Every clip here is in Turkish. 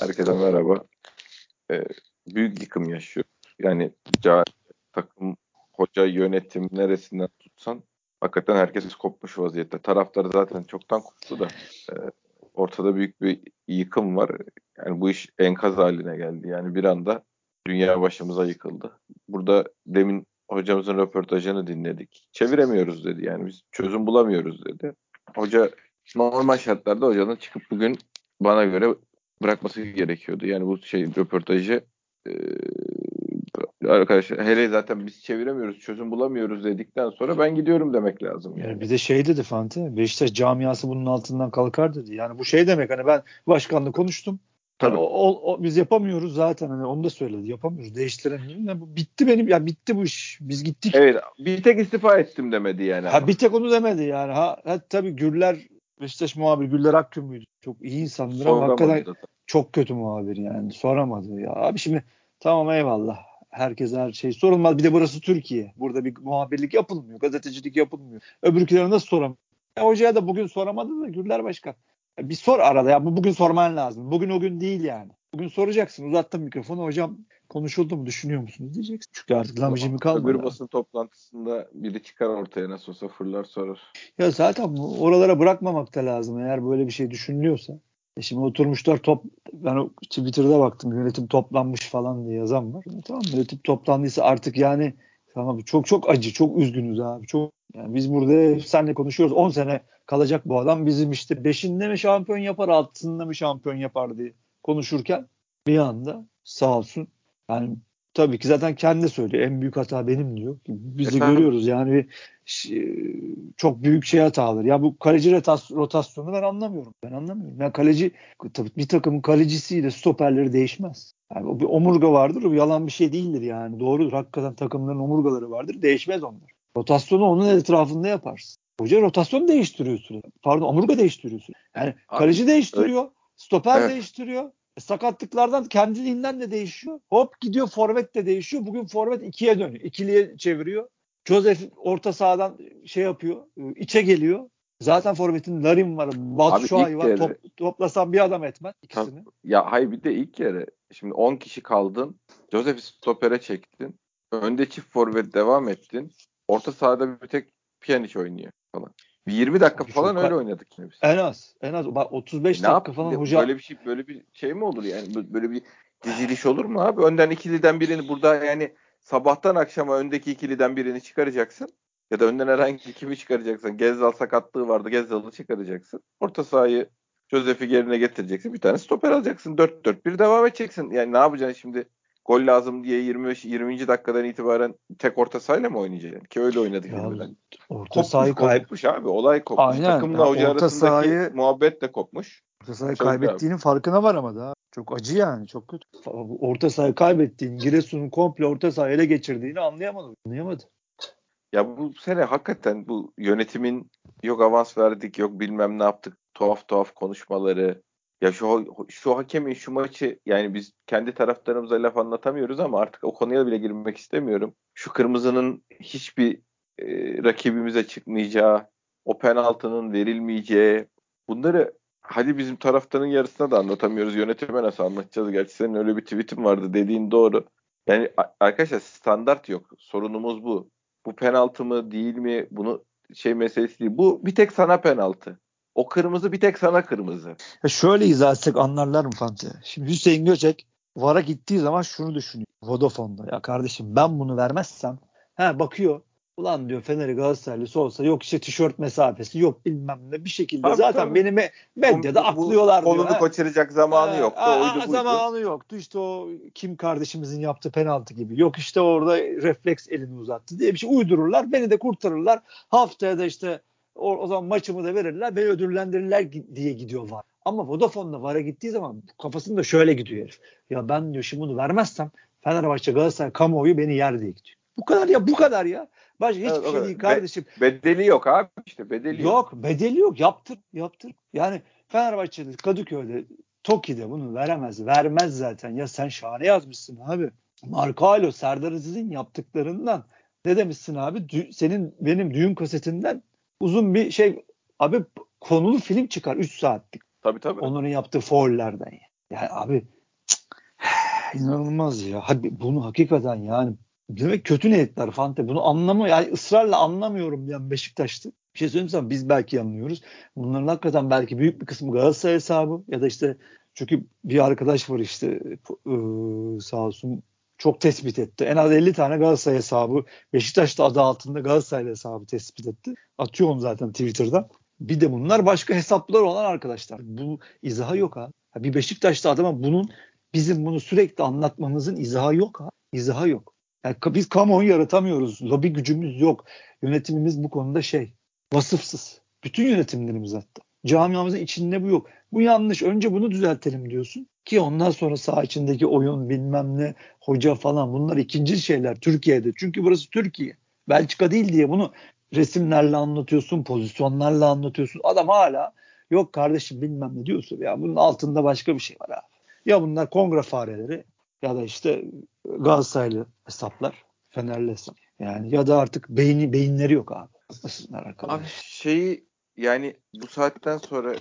Herkese merhaba. Ee, büyük yıkım yaşıyor. Yani takım, hoca, yönetim neresinden tutsan hakikaten herkes kopmuş vaziyette. Taraftar zaten çoktan koptu da e, ortada büyük bir yıkım var. Yani bu iş enkaz haline geldi. Yani bir anda dünya başımıza yıkıldı. Burada demin hocamızın röportajını dinledik. Çeviremiyoruz dedi. Yani biz çözüm bulamıyoruz dedi. Hoca normal şartlarda hocanın çıkıp bugün bana göre bırakması gerekiyordu. Yani bu şey röportajı e, arkadaşlar hele zaten biz çeviremiyoruz, çözüm bulamıyoruz dedikten sonra ben gidiyorum demek lazım. Yani. Bir de şey dedi Fante, Beşiktaş camiası bunun altından kalkar dedi. Yani bu şey demek hani ben başkanla konuştum. Tabii. Yani o, o, o, biz yapamıyoruz zaten hani onu da söyledi. Yapamıyoruz. Değiştirelim. Yani bu bitti benim ya bitti bu iş. Biz gittik. Evet. Bir tek istifa ettim demedi yani. Ha bir tek onu demedi yani. Ha, ha tabii Gürler Beşiktaş muhabir Güller Akgün müydü? Çok iyi insandır ama hakikaten çok kötü muhabir yani. Soramadı ya. Abi şimdi tamam eyvallah. Herkes her şey sorulmaz. Bir de burası Türkiye. Burada bir muhabirlik yapılmıyor. Gazetecilik yapılmıyor. Öbürküleri nasıl soram? Ya hocaya da bugün soramadı da Güller Başkan. Ya bir sor arada ya. Bugün sorman lazım. Bugün o gün değil yani. Bugün soracaksın. Uzattım mikrofonu. Hocam konuşuldu mu düşünüyor musunuz diyeceksin. Çünkü artık lamıcımı kalmadı. Öbür basın toplantısında biri çıkar ortaya nasıl olsa fırlar sorar. Ya zaten oralara bırakmamak da lazım eğer böyle bir şey düşünülüyorsa. E şimdi oturmuşlar top ben o Twitter'da baktım yönetim toplanmış falan diye yazan var. E tamam yönetim toplandıysa artık yani tamam çok çok acı çok üzgünüz abi. Çok yani biz burada senle konuşuyoruz 10 sene kalacak bu adam bizim işte 5'inde mi şampiyon yapar 6'sında mı şampiyon yapar diye konuşurken bir anda sağ olsun yani tabii ki zaten kendi söylüyor. En büyük hata benim diyor. Biz de görüyoruz yani çok büyük şey hatalar. Ya bu kaleci rotasyonu ben anlamıyorum. Ben anlamıyorum. Yani kaleci tabii bir takımın kalecisiyle stoperleri değişmez. Yani bir omurga vardır. O yalan bir şey değildir yani. Doğrudur. Hakikaten takımların omurgaları vardır. Değişmez onlar. Rotasyonu onun etrafında yaparsın. Hoca rotasyon değiştiriyor sürekli. Pardon omurga değiştiriyor sürekli. Yani kaleci değiştiriyor. Stoper evet. değiştiriyor. E, sakatlıklardan kendiliğinden de değişiyor. Hop gidiyor forvet de değişiyor. Bugün forvet ikiye dönüyor. İkiliye çeviriyor. Joseph orta sahadan şey yapıyor. E, içe geliyor. Zaten forvetin Larin var, Batshuayi var. Top, toplasan bir adam etmez ikisini. Ya hayır bir de ilk yere şimdi 10 kişi kaldın. Joseph stopere çektin. Önde çift forvet devam ettin. Orta sahada bir tek Pjanic oynuyor falan. 20 dakika Abi falan öyle oynadık yine biz. En az. En az. Bak 35 ne dakika falan hoca. Böyle bir şey böyle bir şey mi olur yani? Böyle bir diziliş olur mu abi? Önden ikiliden birini burada yani sabahtan akşama öndeki ikiliden birini çıkaracaksın. Ya da önden herhangi kimi çıkaracaksın. Gezzal sakatlığı vardı. Gezzal'ı çıkaracaksın. Orta sahayı Josef'i yerine getireceksin. Bir tane stoper alacaksın. 4-4-1 devam edeceksin. Yani ne yapacaksın şimdi? Gol lazım diye 25 20. dakikadan itibaren tek orta sahayla mı oynayacaksın? Ki öyle oynadık ya. Orta sahayı kopmuş abi. Olay kopmuş. Aynen. Takımla ya, hoca arasındaki sahayı, muhabbet de kopmuş. Orta sahayı Çok kaybettiğinin abi. farkına var ama da. Çok acı yani. Çok kötü. Orta sahayı kaybettiğin, Giresun'un komple orta sahayı ele geçirdiğini anlayamadım. Anlayamadı. Ya bu sene hakikaten bu yönetimin yok avans verdik, yok bilmem ne yaptık, tuhaf tuhaf konuşmaları, ya şu şu hakemin şu maçı yani biz kendi taraftarımıza laf anlatamıyoruz ama artık o konuya bile girmek istemiyorum. Şu kırmızının hiçbir e, rakibimize çıkmayacağı, o penaltının verilmeyeceği bunları hadi bizim taraftarın yarısına da anlatamıyoruz. Yönetime nasıl anlatacağız? Gerçi senin öyle bir tweetin vardı dediğin doğru. Yani arkadaşlar standart yok. Sorunumuz bu. Bu penaltı mı değil mi? Bunu şey meselesi değil. Bu bir tek sana penaltı. O kırmızı bir tek sana kırmızı. Ya şöyle izah etsek anlarlar mı Fante? Şimdi Hüseyin Göçek VAR'a gittiği zaman şunu düşünüyor. Vodafone'da ya kardeşim ben bunu vermezsem ha bakıyor Ulan diyor Fener'i Galatasaraylısı olsa yok işte tişört mesafesi yok bilmem ne bir şekilde tabii, zaten tabii. beni me- medyada bu, aklıyorlar diyor. Kolunu kaçıracak zamanı ha, yoktu. Ha, oydu buydu. Zamanı yoktu işte o Kim kardeşimizin yaptığı penaltı gibi. Yok işte orada refleks elini uzattı diye bir şey uydururlar. Beni de kurtarırlar. Haftaya da işte o, o zaman maçımı da verirler beni ödüllendirirler diye gidiyor var. Ama Vodafone'da VAR'a gittiği zaman kafasında şöyle gidiyor herif. Ya ben diyor şimdi bunu vermezsem Fenerbahçe Galatasaray kamuoyu beni yer diye gidiyor. Bu kadar ya bu kadar ya. Başka hiçbir evet, şey değil kardeşim. Be- bedeli yok abi işte bedeli yok. Yok bedeli yok yaptır yaptır. Yani Fenerbahçe'de Kadıköy'de Toki'de bunu veremez. Vermez zaten. Ya sen şahane yazmışsın abi. Marco Alo Serdar Aziz'in yaptıklarından ne demişsin abi? Dü- senin benim düğün kasetinden uzun bir şey abi konulu film çıkar 3 saatlik. Tabii tabii. Onların yaptığı foullerden. Yani. Yani abi inanılmaz ya. Hadi bunu hakikaten yani demek kötü niyetler Fante. Bunu anlamı yani ısrarla anlamıyorum yani Beşiktaş'tı. Bir şey söyleyeyim sana biz belki yanılıyoruz. Bunların hakikaten belki büyük bir kısmı Galatasaray hesabı ya da işte çünkü bir arkadaş var işte ıı, sağ olsun çok tespit etti. En az 50 tane Galatasaray hesabı Beşiktaş'ta adı altında Galatasaray hesabı tespit etti. Atıyor onu zaten Twitter'dan. Bir de bunlar başka hesaplar olan arkadaşlar. Bu izahı yok ha. Bir Beşiktaş'ta adama bunun bizim bunu sürekli anlatmamızın izahı yok ha. İzahı yok. Yani biz kamuoyu yaratamıyoruz. Lobi gücümüz yok. Yönetimimiz bu konuda şey vasıfsız. Bütün yönetimlerimiz hatta. Camiamızın içinde bu yok. Bu yanlış. Önce bunu düzeltelim diyorsun. Ki ondan sonra saha içindeki oyun bilmem ne hoca falan bunlar ikinci şeyler Türkiye'de. Çünkü burası Türkiye. Belçika değil diye bunu resimlerle anlatıyorsun, pozisyonlarla anlatıyorsun. Adam hala yok kardeşim bilmem ne diyorsun. Ya bunun altında başka bir şey var abi. Ya bunlar kongre fareleri ya da işte Galatasaraylı hesaplar, Fenerli hesap. Yani ya da artık beyni beyinleri yok abi. Abi şeyi yani bu saatten sonra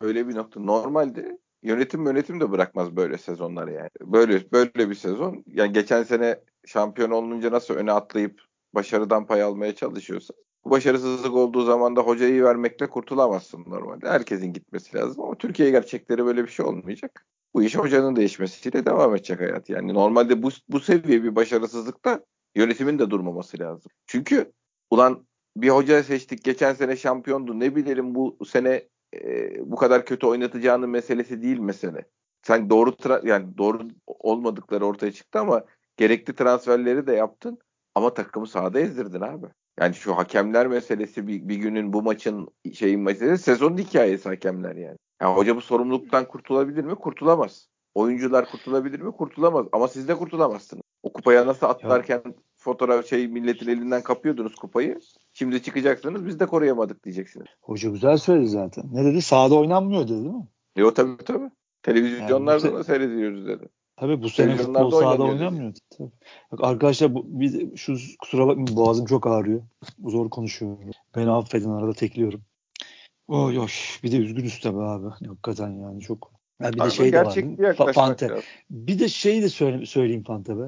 öyle bir nokta. Normalde yönetim yönetim de bırakmaz böyle sezonları yani. Böyle böyle bir sezon. Yani geçen sene şampiyon olunca nasıl öne atlayıp başarıdan pay almaya çalışıyorsa bu başarısızlık olduğu zaman da hocayı vermekle kurtulamazsın normalde. Herkesin gitmesi lazım ama Türkiye gerçekleri böyle bir şey olmayacak. Bu iş hocanın değişmesiyle devam edecek hayat. Yani normalde bu, bu seviye bir başarısızlıkta yönetimin de durmaması lazım. Çünkü ulan bir hoca seçtik geçen sene şampiyondu ne bilelim bu sene e, bu kadar kötü oynatacağının meselesi değil mesele. Sen doğru tra- yani doğru olmadıkları ortaya çıktı ama gerekli transferleri de yaptın ama takımı sahada ezdirdin abi. Yani şu hakemler meselesi bir, bir günün bu maçın şeyin meselesi sezonun hikayesi hakemler yani. yani. Hoca bu sorumluluktan kurtulabilir mi? Kurtulamaz. Oyuncular kurtulabilir mi? Kurtulamaz. Ama siz de kurtulamazsınız. O kupaya nasıl atlarken fotoğraf şey milletin elinden kapıyordunuz kupayı. Şimdi çıkacaksınız biz de koruyamadık diyeceksiniz. Hoca güzel söyledi zaten. Ne dedi? Sahada oynanmıyor dedi değil mi? Yok tabii tabii. Televizyonlarda yani, da seyrediyoruz dedi. Tabii bu sene futbol sahada oynanmıyor. Tabii. Bak arkadaşlar bu, biz, şu kusura bakmayın boğazım çok ağrıyor. Zor konuşuyorum. Beni affedin arada tekliyorum. Oy oy. Bir de üzgünüz tabii abi. Hakikaten yani çok. Yani bir de şey de var. Fante. Bir de şey de söyle, söyleyeyim Fante be.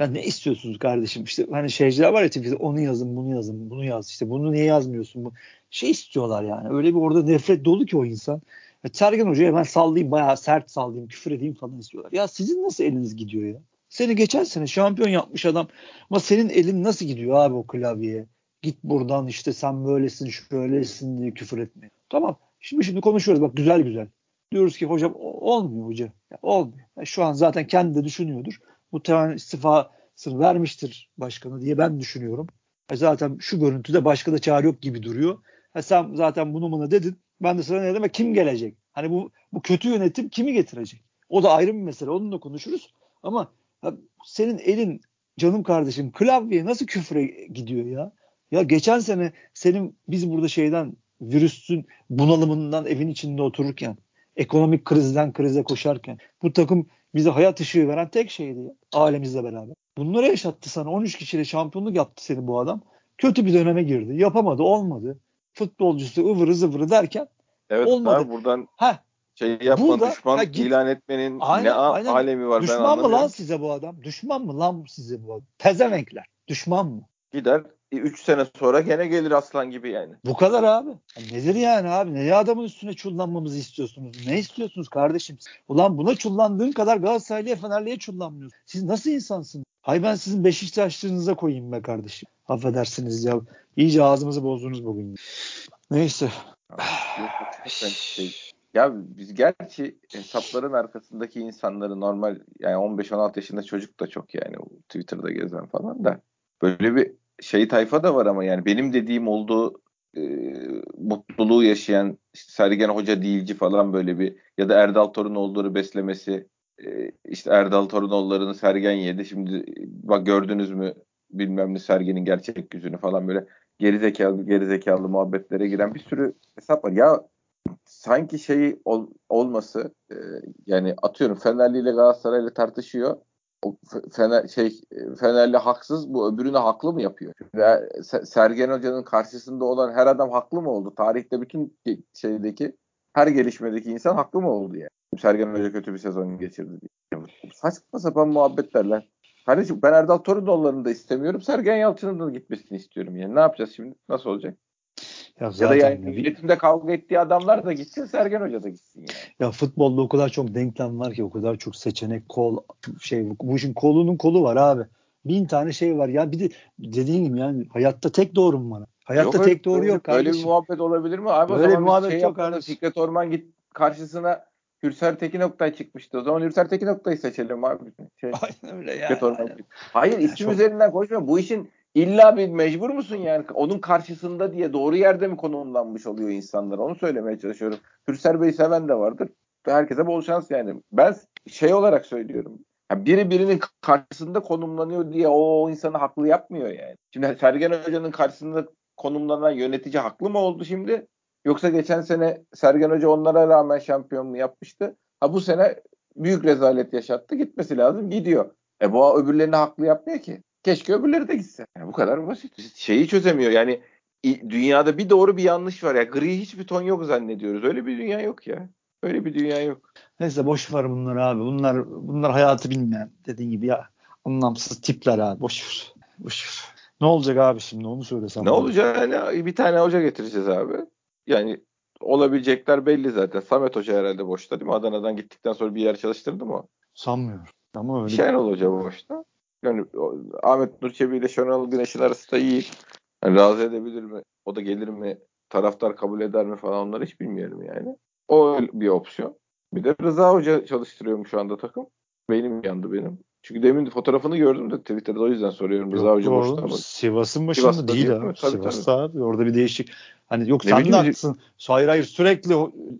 Ya ne istiyorsunuz kardeşim? İşte hani şeyciler var ya Twitter'da onu yazın, bunu yazın, bunu yaz. İşte bunu niye yazmıyorsun? Bu şey istiyorlar yani. Öyle bir orada nefret dolu ki o insan. Ya Sergen Hoca'ya ben sallayayım bayağı sert sallayayım küfür edeyim falan istiyorlar. Ya sizin nasıl eliniz gidiyor ya? Seni geçen sene şampiyon yapmış adam ama senin elin nasıl gidiyor abi o klavyeye? Git buradan işte sen böylesin şöylesin diye küfür etme. Tamam şimdi şimdi konuşuyoruz bak güzel güzel. Diyoruz ki hocam olmuyor hoca. Olmuyor. Ya, şu an zaten kendi de düşünüyordur. Tane istifasını vermiştir başkanı diye ben düşünüyorum. Ya, zaten şu görüntüde başka da çare yok gibi duruyor. Ya, sen zaten bunu buna dedin. Ben de sana ne demek kim gelecek? Hani bu bu kötü yönetim kimi getirecek? O da ayrı bir mesele. Onunla konuşuruz. Ama senin elin canım kardeşim klavyeye nasıl küfre gidiyor ya? Ya geçen sene senin biz burada şeyden virüsün bunalımından evin içinde otururken ekonomik krizden krize koşarken bu takım bize hayat ışığı veren tek şeydi ya, ailemizle beraber. Bunları yaşattı sana. 13 kişiyle şampiyonluk yaptı seni bu adam. Kötü bir döneme girdi. Yapamadı, olmadı futbolcusu ıvırı zıvırı derken evet, olmadı. Abi buradan Heh, şey yapma burada, düşman ha, git, ilan etmenin aynen, ne aynen. alemi var düşman ben mı lan size bu adam? Düşman mı lan size bu adam? Pezevenkler. Düşman mı? Gider 3 sene sonra gene gelir aslan gibi yani. Bu kadar abi. nedir yani abi? Ne adamın üstüne çullanmamızı istiyorsunuz? Ne istiyorsunuz kardeşim? Ulan buna çullandığın kadar Galatasaraylı'ya Fenerli'ye çullanmıyorsun. Siz nasıl insansınız? Hay ben sizin Beşiktaşlığınıza koyayım be kardeşim. Affedersiniz ya. İyice ağzımızı bozdunuz bugün. Neyse. Ya biz gerçi hesapların arkasındaki insanları normal yani 15-16 yaşında çocuk da çok yani Twitter'da gezen falan da böyle bir şey tayfa da var ama yani benim dediğim olduğu e, mutluluğu yaşayan işte Sergen Hoca değilci falan böyle bir ya da Erdal Torunoğulları beslemesi e, işte Erdal Torunoğulları'nı Sergen yedi şimdi bak gördünüz mü bilmem ne Sergen'in gerçek yüzünü falan böyle gerizekalı gerizekalı muhabbetlere giren bir sürü hesap var. Ya sanki şeyi ol, olması e, yani atıyorum Fenerli ile Galatasaray'la tartışıyor. Fener şey Fenerli haksız bu öbürüne haklı mı yapıyor? Ve Sergen Hoca'nın karşısında olan her adam haklı mı oldu? Tarihte bütün şeydeki her gelişmedeki insan haklı mı oldu yani? Sergen Hoca kötü bir sezon geçirdi diye. Saçma sapan muhabbetler lan. Kardeşim ben Erdal Torinoğulları'nı da istemiyorum. Sergen Yalçın'ın da gitmesini istiyorum yani. Ne yapacağız şimdi? Nasıl olacak? Ya, Ya da yani yönetimde kavga ettiği adamlar da gitsin, Sergen Hoca da gitsin yani. Ya futbolda o kadar çok denklem var ki o kadar çok seçenek kol şey bu işin kolunun kolu var abi. Bin tane şey var ya bir de dediğin gibi yani hayatta tek doğru mu bana? Hayatta Yok, tek doğru yok kardeşim. bir muhabbet olabilir mi? Abi Böyle bir muhabbet şey yok kardeşim. Fikret Orman git karşısına Hürser Tekin Oktay çıkmıştı. O zaman Hürser Tekin Oktay'ı seçelim abi. Şey, Aynen öyle ya. Orman. Hayır isim çok- üzerinden konuşma. Bu işin illa bir mecbur musun yani? Onun karşısında diye doğru yerde mi konumlanmış oluyor insanlar? Onu söylemeye çalışıyorum. Hürser Bey'i seven de vardır. Herkese bol şans yani. Ben şey olarak söylüyorum. Ya biri birinin karşısında konumlanıyor diye o insanı haklı yapmıyor yani. Şimdi Sergen Hoca'nın karşısında konumlanan yönetici haklı mı oldu şimdi? Yoksa geçen sene Sergen Hoca onlara rağmen şampiyon mu yapmıştı? Ha bu sene büyük rezalet yaşattı. Gitmesi lazım. Gidiyor. E bu öbürlerini haklı yapmıyor ki. Keşke öbürleri de gitse. Yani bu kadar basit. Şeyi çözemiyor. Yani dünyada bir doğru bir yanlış var ya. Gri hiçbir ton yok zannediyoruz. Öyle bir dünya yok ya. Öyle bir dünya yok. Neyse boş ver bunları abi. Bunlar bunlar hayatı bilmeyen dediğin gibi ya anlamsız tipler abi. Boş ver. Boş ver. Ne olacak abi şimdi onu söylesem. Ne olacak? Yani bir tane hoca getireceğiz abi. Yani olabilecekler belli zaten. Samet Hoca herhalde boşta değil mi? Adana'dan gittikten sonra bir yer çalıştırdı mı? Sanmıyorum. Ama öyle. Şenol Hoca boşta. Yani Ahmet Nur Çebi ile Şenol Güneş'in arası da iyi. Yani razı edebilir mi? O da gelir mi? Taraftar kabul eder mi falan onları hiç bilmiyorum yani. O bir opsiyon. Bir de Rıza Hoca çalıştırıyormuş şu anda takım. Beynim yandı benim. Çünkü demin fotoğrafını gördüm de Twitter'da o yüzden soruyorum. Rıza Hoca boşta ama. Sivas'ın başında Sivas'ta değil değil abi. Tabii, Sivas'ta abi. Orada bir değişik. Hani yok Ne sen de bileyim, haklısın. Hayır hayır sürekli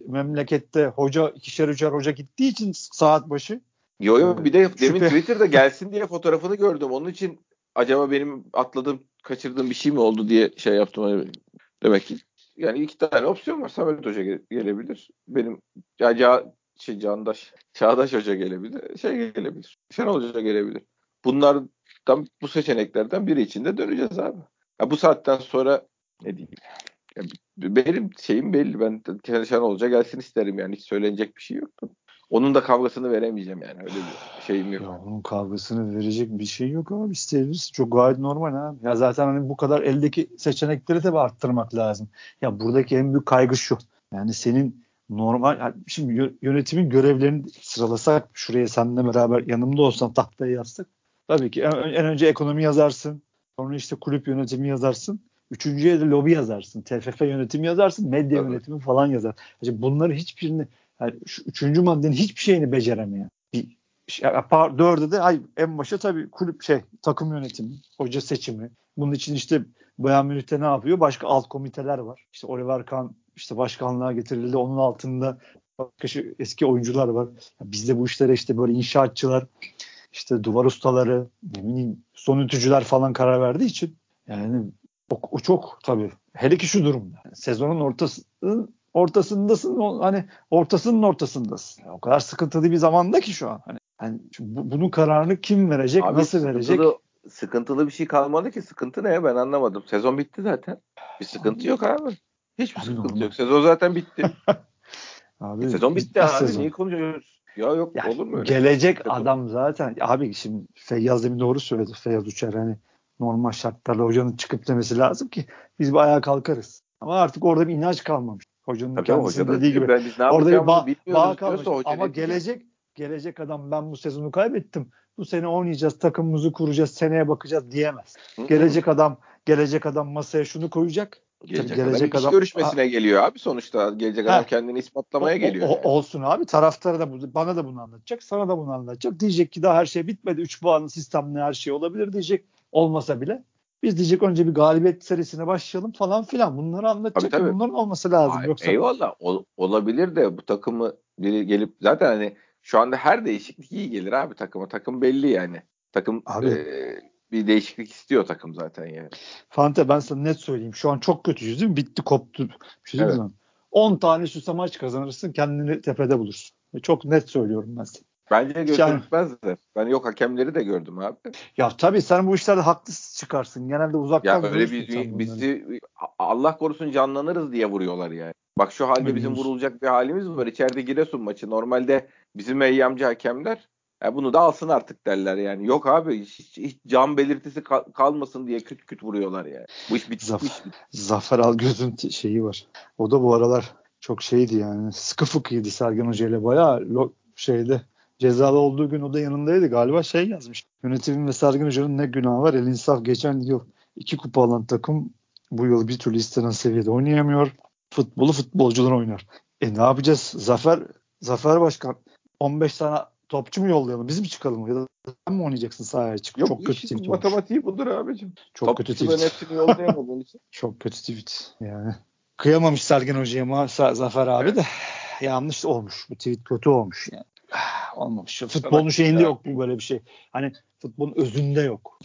memlekette hoca ikişer üçer hoca gittiği için saat başı. Yo yo bir de demin. Twitter'da gelsin diye fotoğrafını gördüm. Onun için acaba benim atladığım, kaçırdığım bir şey mi oldu diye şey yaptım. Hani Demek ki yani iki tane opsiyon var. Samet Hoca ge- gelebilir. Benim ya Ca- şey Candaş, Çağdaş Hoca gelebilir. Şey gelebilir. Şenol Hoca gelebilir. Bunlardan bu seçeneklerden biri için de döneceğiz abi. Ya bu saatten sonra ne diyeyim? Ya benim şeyim belli. Ben Şenol Hoca gelsin isterim yani. Hiç söylenecek bir şey yok. Onun da kavgasını veremeyeceğim yani. Öyle bir şeyim yok. Ya onun kavgasını verecek bir şey yok abi isteyebiliriz. Çok gayet normal abi. Ya zaten hani bu kadar eldeki seçenekleri de bir arttırmak lazım. Ya buradaki en büyük kaygı şu. Yani senin normal şimdi yö- yönetimin görevlerini sıralasak şuraya seninle beraber yanımda olsan tahtaya yazsak. Tabii ki en, en önce ekonomi yazarsın. Sonra işte kulüp yönetimi yazarsın. Üçüncüye de lobi yazarsın. TFF yönetimi yazarsın. Medya Tabii. yönetimi falan yazar. Şimdi bunları hiçbirini yani şu üçüncü maddenin hiçbir şeyini beceremiyor. Bir şey, dörde de ay en başa tabii kulüp şey takım yönetimi, hoca seçimi. Bunun için işte Bayern Münih'te ne yapıyor? Başka alt komiteler var. İşte Oliver Kahn işte başkanlığa getirildi. Onun altında başka şey- eski oyuncular var. Ya bizde bu işlere işte böyle inşaatçılar, işte duvar ustaları, ne bileyim son ütücüler falan karar verdiği için yani o, o çok tabii. Hele ki şu durumda. Sezonun ortasının ortasındasın. Hani ortasının ortasındasın. Yani o kadar sıkıntılı bir zamanda ki şu an. Hani, hani şu bu- bunun kararını kim verecek, Abi nasıl verecek? sıkıntılı, sıkıntılı bir şey kalmadı ki. Sıkıntı ne? Ben anlamadım. Sezon bitti zaten. Bir sıkıntı yok abi. Hiçbir Abi sıkıntı normal. yok. Sezon zaten bitti. Abi, Sezon bitti abi. sezon. Niye konuşuyoruz? Ya yok Ya, olur mu öyle? Gelecek Sezon- adam zaten. Abi şimdi Feyyaz demin doğru söyledi. Feyyaz Uçar hani normal şartlarla hocanın çıkıp demesi lazım ki biz bir ayağa kalkarız. Ama artık orada bir inanç kalmamış. Hocanın Tabii kendisinin hoca dediği gibi. ben biz ne Orada bir bağ, bağ kalmış. Ama gelecek gelecek adam ben bu sezonu kaybettim. Bu sene oynayacağız, takımımızı kuracağız, seneye bakacağız diyemez. Gelecek adam gelecek adam masaya şunu koyacak. Gelecek, Tabii gelecek adam adam- görüşmesine geliyor abi sonuçta. Gelecek Ha. adam kendini ispatlamaya O- geliyor. o- yani. olsun abi. Taraftara da bu, bana da bunu anlatacak. Sana da bunu anlatacak. Diyecek ki daha her şey bitmedi. 3 puanlı sistemle her şey olabilir diyecek. Olmasa bile. Biz diyecek önce bir galibiyet serisine başlayalım falan filan. Bunları anlatacak. Tabii, tabii. Bunların olması lazım. Ay, Yoksa Eyvallah ol- olabilir de bu takımı biri gelip zaten hani şu anda her değişiklik iyi gelir abi takıma. Takım belli yani. Takım Abi. e, bir değişiklik istiyor takım zaten yani. Fante ben sana net söyleyeyim. Şu an çok kötüyüz değil mi? Bitti koptu. Bir şey Evet. sana? 10 tane üst üste maç kazanırsın kendini tepede bulursun. Çok net söylüyorum ben sana. Bence Yani- götürmezler. Ben yok hakemleri de gördüm abi. Ya tabii sen bu işlerde haklı çıkarsın. Genelde uzaktan Ya öyle bir bizi Allah korusun canlanırız diye vuruyorlar yani. Bak şu halde bizim vurulacak bir halimiz var. İçeride Giresun maçı. Normalde bizim eyyamcı hakemler ya bunu da alsın artık derler yani. Yok abi hiç, hiç can belirtisi kal- kalmasın diye küt küt vuruyorlar yani. Bu iş bitmiş. Zaf- Zafer Algöz'ün şeyi var. O da bu aralar çok şeydi yani. Sıkı fıkıydı Sergen Hoca ile bayağı lo- şeyde cezalı olduğu gün o da yanındaydı. Galiba şey yazmış. Yönetimin ve Sergen Hoca'nın ne günahı var? El insaf geçen yıl iki kupa alan takım bu yıl bir türlü istenen seviyede oynayamıyor. Futbolu futbolcular oynar. E ne yapacağız? Zafer Zafer Başkan 15 tane topçu mu yollayalım? Biz mi çıkalım? Ya da sen mi oynayacaksın sahaya çık? Yok, Çok kötü tweet Matematiği budur abicim. Çok kötü tweet. hepsini yollayamadığın için. Çok kötü tweet. Yani kıyamamış Sergen Hoca'ya Zafer abi de yanlış olmuş. Bu tweet kötü olmuş yani. Olmamış. Futbolun şeyinde yok bu böyle bir şey. Hani futbolun özünde yok.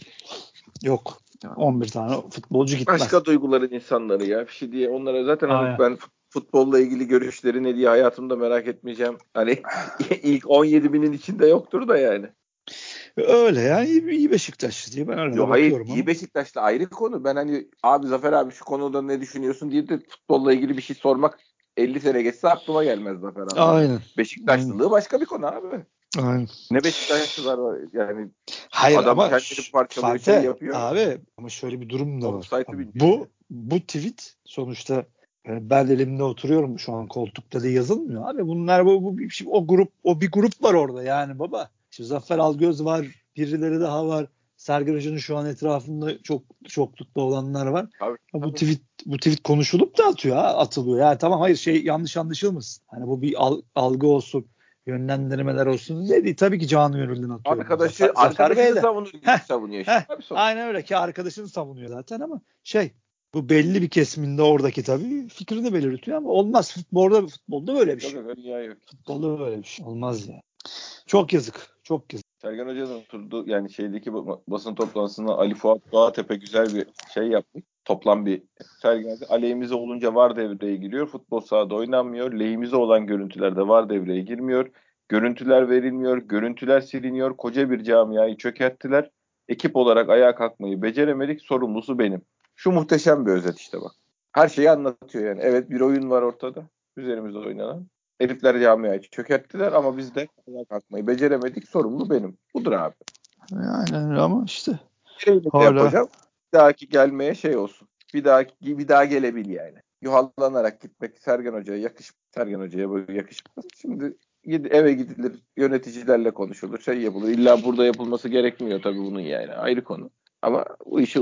Yok. 11 tane futbolcu gitmez. Başka duyguların insanları ya. Bir şey diye onlara zaten hani ben futbolla ilgili görüşleri ne diye hayatımda merak etmeyeceğim. Hani ilk 17 binin içinde yoktur da yani. Öyle ya iyi, iyi Beşiktaş diye ben öyle Yo, hayır, bakıyorum. iyi Beşiktaş'ta ayrı konu. Ben hani abi Zafer abi şu konuda ne düşünüyorsun diye de futbolla ilgili bir şey sormak 50 sene geçse aklıma gelmez Zafer abi. Aynen. Beşiktaşlılığı Aynen. başka bir konu abi. Aynen. Ne Beşiktaşlılar var yani. Hayır adam ama kendini parçalıyor şey yapıyor. Abi ama şöyle bir durum da var. Bu bu tweet sonuçta ben elimde oturuyorum şu an koltukta da yazılmıyor abi. Bunlar bu, bu o grup o bir grup var orada yani baba. Şimdi Zafer Algöz var, birileri daha var. Sergen Hoca'nın şu an etrafında çok çoklukta olanlar var. Tabii, bu tabii. tweet bu tweet konuşulup da atıyor ha, atılıyor. Ya tamam hayır şey yanlış anlaşılmasın. Hani bu bir al, algı olsun yönlendirmeler olsun dedi. Tabii ki canı gönülden atıyor. Arkadaşı, arkadaşını savunuyor. Heh, savunuyor işte. Heh, aynen öyle ki arkadaşını savunuyor zaten ama şey bu belli bir kesiminde oradaki tabii fikrini belirtiyor ama olmaz. Futbolda futbolda böyle bir şey. Yok, yok. Futbolda böyle bir şey. Olmaz ya. Yani. Çok yazık. Çok yazık. Sergen Hoca'nın oturdu yani şeydeki basın toplantısında Ali Fuat Doğatepe güzel bir şey yapmış. Toplam bir Sergen aleyhimize olunca var devreye giriyor. Futbol sahada oynanmıyor. Lehimize olan görüntülerde var devreye girmiyor. Görüntüler verilmiyor. Görüntüler siliniyor. Koca bir camiayı çökerttiler. Ekip olarak ayağa kalkmayı beceremedik. Sorumlusu benim. Şu muhteşem bir özet işte bak. Her şeyi anlatıyor yani. Evet bir oyun var ortada. Üzerimizde oynanan. Herifler camiayı çökerttiler ama biz de kalkmayı beceremedik. Sorumlu benim. Budur abi. Yani ama işte. Şey Hala... yapacağım. Bir dahaki gelmeye şey olsun. Bir daha bir daha gelebil yani. Yuhallanarak gitmek Sergen Hoca'ya yakış Sergen Hoca'ya böyle yakışmaz. Şimdi eve gidilir, yöneticilerle konuşulur, şey yapılır. İlla burada yapılması gerekmiyor tabii bunun yani. Ayrı konu. Ama bu işi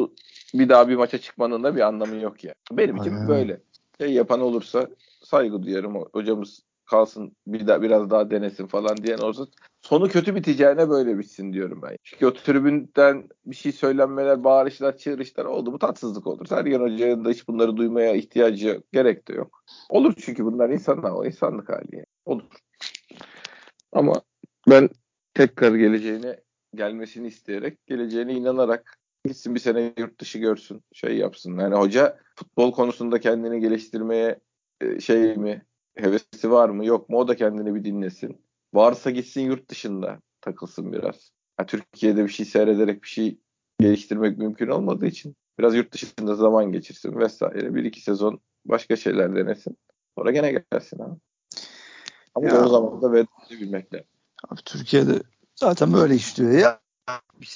bir daha bir maça çıkmanın da bir anlamı yok ya. Benim için Aynen. böyle. Şey yapan olursa saygı duyarım. Hocamız kalsın bir daha biraz daha denesin falan diyen olsa sonu kötü biteceğine böyle bitsin diyorum ben. Çünkü o tribünden bir şey söylenmeler, bağırışlar, çığırışlar oldu. Bu tatsızlık olur. Sergen Hoca'nın da hiç bunları duymaya ihtiyacı. Gerek de yok. Olur çünkü bunlar insanlar, o insanlık hali. Yani. Olur. Ama ben tekrar geleceğine gelmesini isteyerek, geleceğine inanarak gitsin bir sene yurt dışı görsün, şey yapsın. Yani hoca futbol konusunda kendini geliştirmeye e, şey mi, hevesi var mı yok mu o da kendini bir dinlesin. Varsa gitsin yurt dışında takılsın biraz. Ha, Türkiye'de bir şey seyrederek bir şey geliştirmek mümkün olmadığı için biraz yurt dışında zaman geçirsin vesaire. Bir iki sezon başka şeyler denesin. Sonra gene gelsin abi. Ama ya, o zaman da verebilmekle. Abi Türkiye'de zaten böyle işliyor ya.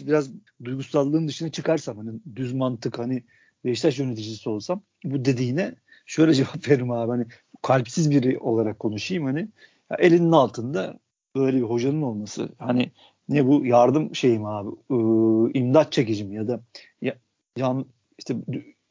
Biraz duygusallığın dışına çıkarsam hani düz mantık hani Beşiktaş yöneticisi olsam bu dediğine şöyle cevap veririm abi hani kalpsiz biri olarak konuşayım hani ya elinin altında böyle bir hocanın olması hani ne bu yardım şeyim abi ıı, imdat çekicim ya da ya, yan işte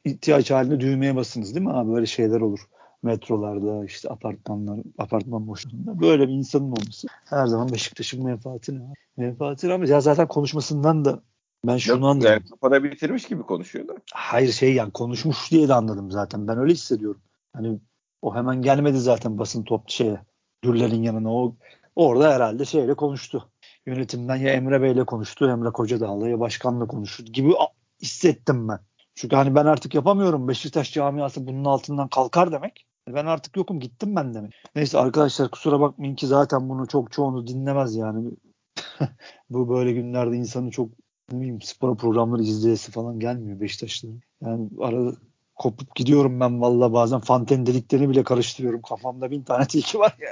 ihtiyaç halinde düğmeye basınız değil mi abi böyle şeyler olur metrolarda işte apartmanlar apartman boşluğunda böyle bir insanın olması her zaman Beşiktaş'ın menfaatine. Menfaatine ama ya zaten konuşmasından da ben şunu Yok, anladım. Yani kafada bitirmiş gibi konuşuyor da. Hayır şey yani konuşmuş diye de anladım zaten. Ben öyle hissediyorum. Hani o hemen gelmedi zaten basın top şeye. Dürler'in yanına. O orada herhalde şeyle konuştu. Yönetimden ya Emre Bey'le konuştu, Emre Kocadağ'la ya başkanla konuştu gibi hissettim ben. Çünkü hani ben artık yapamıyorum. Beşiktaş camiası bunun altından kalkar demek. Ben artık yokum gittim ben demek. Neyse arkadaşlar kusura bakmayın ki zaten bunu çok çoğunu dinlemez yani. Bu böyle günlerde insanın çok ne bileyim spor programları izleyesi falan gelmiyor Beşiktaşların. Yani arada kopup gidiyorum ben valla bazen fanten dediklerini bile karıştırıyorum. Kafamda bin tane tilki var ya.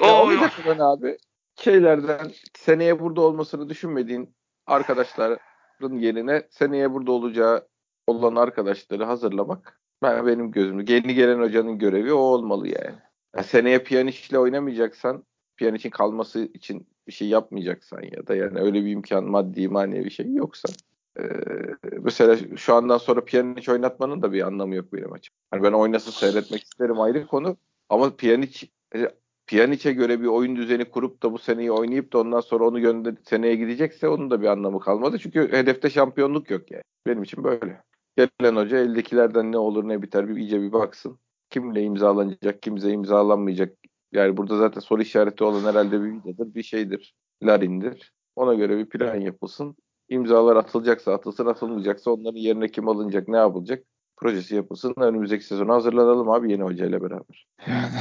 ya olacak ben abi. Şeylerden seneye burada olmasını düşünmediğin arkadaşların yerine seneye burada olacağı olan arkadaşları hazırlamak ben benim gözümde. Yeni gelen hocanın görevi o olmalı yani. Ya seneye Pjanic'le oynamayacaksan Pjanic'in kalması için bir şey yapmayacaksan ya da yani öyle bir imkan maddi manevi bir şey yoksa ee, mesela şu andan sonra Pjanic oynatmanın da bir anlamı yok benim açım. Yani ben oynasın seyretmek isterim ayrı konu ama Pjanic e, Pjanic'e göre bir oyun düzeni kurup da bu seneyi oynayıp da ondan sonra onu gönder seneye gidecekse onun da bir anlamı kalmadı. Çünkü hedefte şampiyonluk yok yani. Benim için böyle. Gelen hoca eldekilerden ne olur ne biter bir iyice bir baksın. Kimle imzalanacak, kimse imzalanmayacak. Yani burada zaten soru işareti olan herhalde bir vidadır, bir şeydir. Larin'dir. Ona göre bir plan yapılsın. İmzalar atılacaksa atılsın, atılmayacaksa onların yerine kim alınacak, ne yapılacak? Projesi yapılsın. Önümüzdeki sezona hazırlanalım abi yeni hocayla beraber. Yani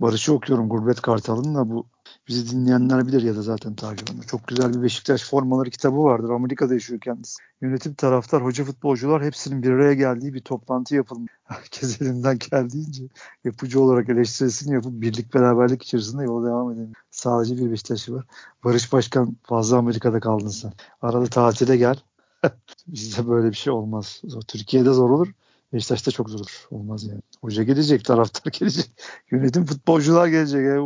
Barış'ı okuyorum Gurbet Kartal'ın da bu bizi dinleyenler bilir ya da zaten takip ediyor. Çok güzel bir Beşiktaş formaları kitabı vardır. Amerika'da yaşıyor kendisi. Yönetim, taraftar, hoca, futbolcular hepsinin bir araya geldiği bir toplantı yapılmış. Herkes elinden geldiğince yapıcı olarak eleştirisini yapıp birlik beraberlik içerisinde yola devam edelim. Sadece bir Beşiktaş'ı var. Barış Başkan fazla Amerika'da kaldın sen. Arada tatile gel. Bizde böyle bir şey olmaz. Türkiye'de zor olur. Beşiktaş'ta çok zor olur. Olmaz yani. Hoca gelecek, taraftar gelecek. Yönetim futbolcular gelecek. E,